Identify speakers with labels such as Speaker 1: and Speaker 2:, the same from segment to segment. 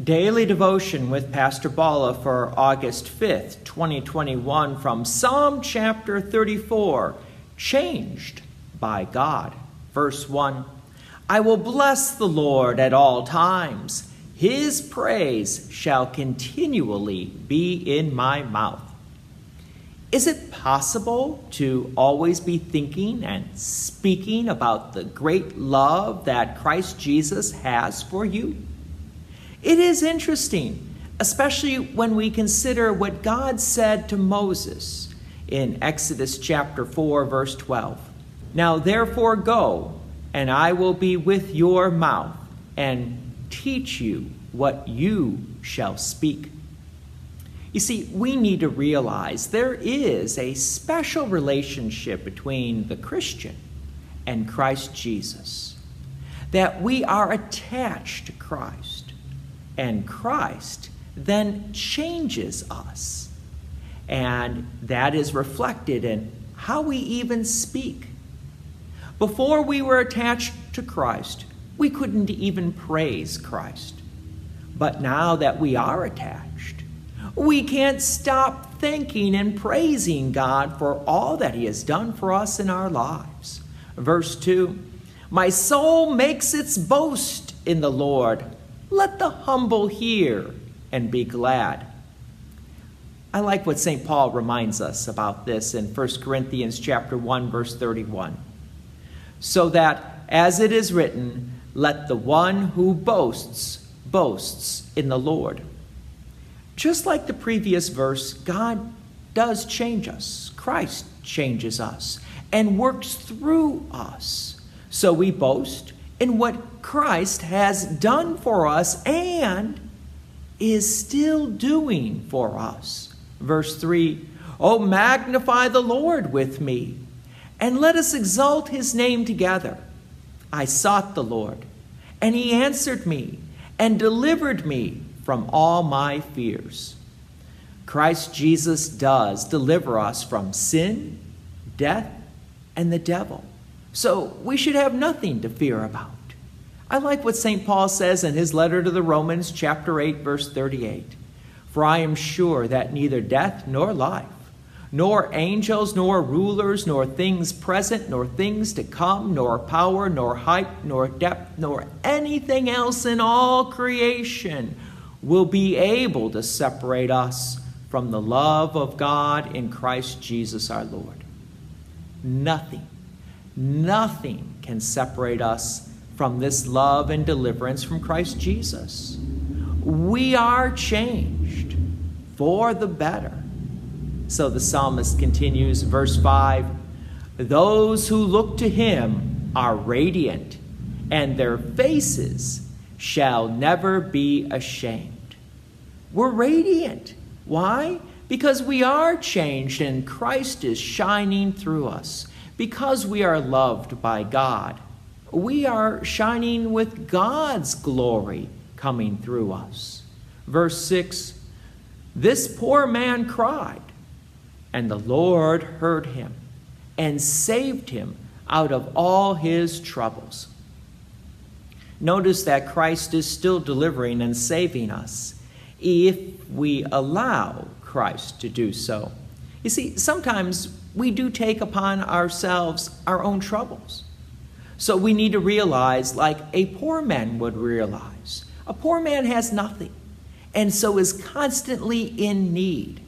Speaker 1: Daily devotion with Pastor Bala for August 5th, 2021, from Psalm chapter 34 Changed by God. Verse 1 I will bless the Lord at all times, his praise shall continually be in my mouth. Is it possible to always be thinking and speaking about the great love that Christ Jesus has for you? It is interesting, especially when we consider what God said to Moses in Exodus chapter 4, verse 12. Now therefore go, and I will be with your mouth and teach you what you shall speak. You see, we need to realize there is a special relationship between the Christian and Christ Jesus, that we are attached to Christ and Christ then changes us. And that is reflected in how we even speak. Before we were attached to Christ, we couldn't even praise Christ. But now that we are attached, we can't stop thanking and praising God for all that He has done for us in our lives. Verse 2 My soul makes its boast in the Lord. Let the humble hear and be glad. I like what St. Paul reminds us about this in 1 Corinthians chapter 1 verse 31. So that as it is written, let the one who boasts boasts in the Lord. Just like the previous verse, God does change us. Christ changes us and works through us. So we boast in what Christ has done for us and is still doing for us. Verse 3 Oh, magnify the Lord with me, and let us exalt his name together. I sought the Lord, and he answered me and delivered me from all my fears. Christ Jesus does deliver us from sin, death, and the devil. So we should have nothing to fear about. I like what St. Paul says in his letter to the Romans, chapter 8, verse 38. For I am sure that neither death nor life, nor angels, nor rulers, nor things present, nor things to come, nor power, nor height, nor depth, nor anything else in all creation will be able to separate us from the love of God in Christ Jesus our Lord. Nothing Nothing can separate us from this love and deliverance from Christ Jesus. We are changed for the better. So the psalmist continues, verse 5 Those who look to him are radiant, and their faces shall never be ashamed. We're radiant. Why? Because we are changed and Christ is shining through us because we are loved by God, we are shining with God's glory coming through us. Verse 6 This poor man cried, and the Lord heard him and saved him out of all his troubles. Notice that Christ is still delivering and saving us if we allow Christ to do so. You see, sometimes we do take upon ourselves our own troubles. So we need to realize, like a poor man would realize, a poor man has nothing and so is constantly in need.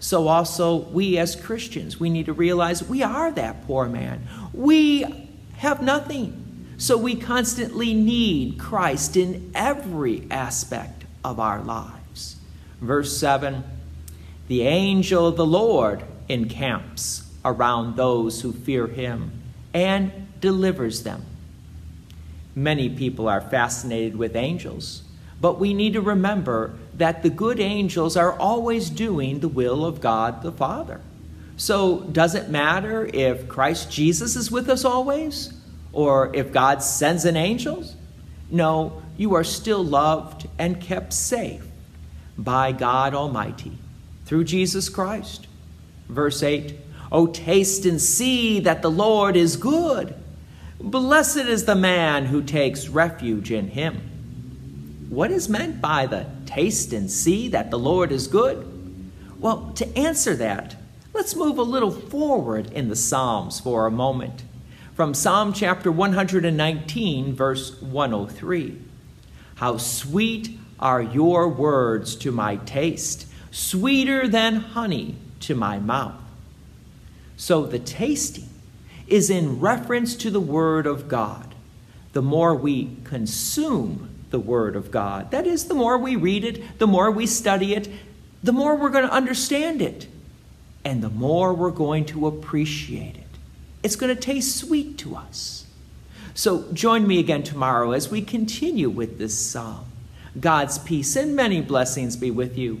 Speaker 1: So also, we as Christians, we need to realize we are that poor man. We have nothing. So we constantly need Christ in every aspect of our lives. Verse 7 The angel of the Lord encamps around those who fear him and delivers them. Many people are fascinated with angels, but we need to remember that the good angels are always doing the will of God the Father. So, does it matter if Christ Jesus is with us always or if God sends an angel? No, you are still loved and kept safe by God Almighty through Jesus Christ. Verse 8 Oh, taste and see that the Lord is good. Blessed is the man who takes refuge in him. what is meant by the taste and see that the Lord is good? Well, to answer that, let's move a little forward in the Psalms for a moment. From Psalm chapter 119, verse 103 How sweet are your words to my taste, sweeter than honey to my mouth. So the tasting is in reference to the Word of God. The more we consume the Word of God, that is, the more we read it, the more we study it, the more we're going to understand it, and the more we're going to appreciate it. It's going to taste sweet to us. So join me again tomorrow as we continue with this psalm. God's peace and many blessings be with you,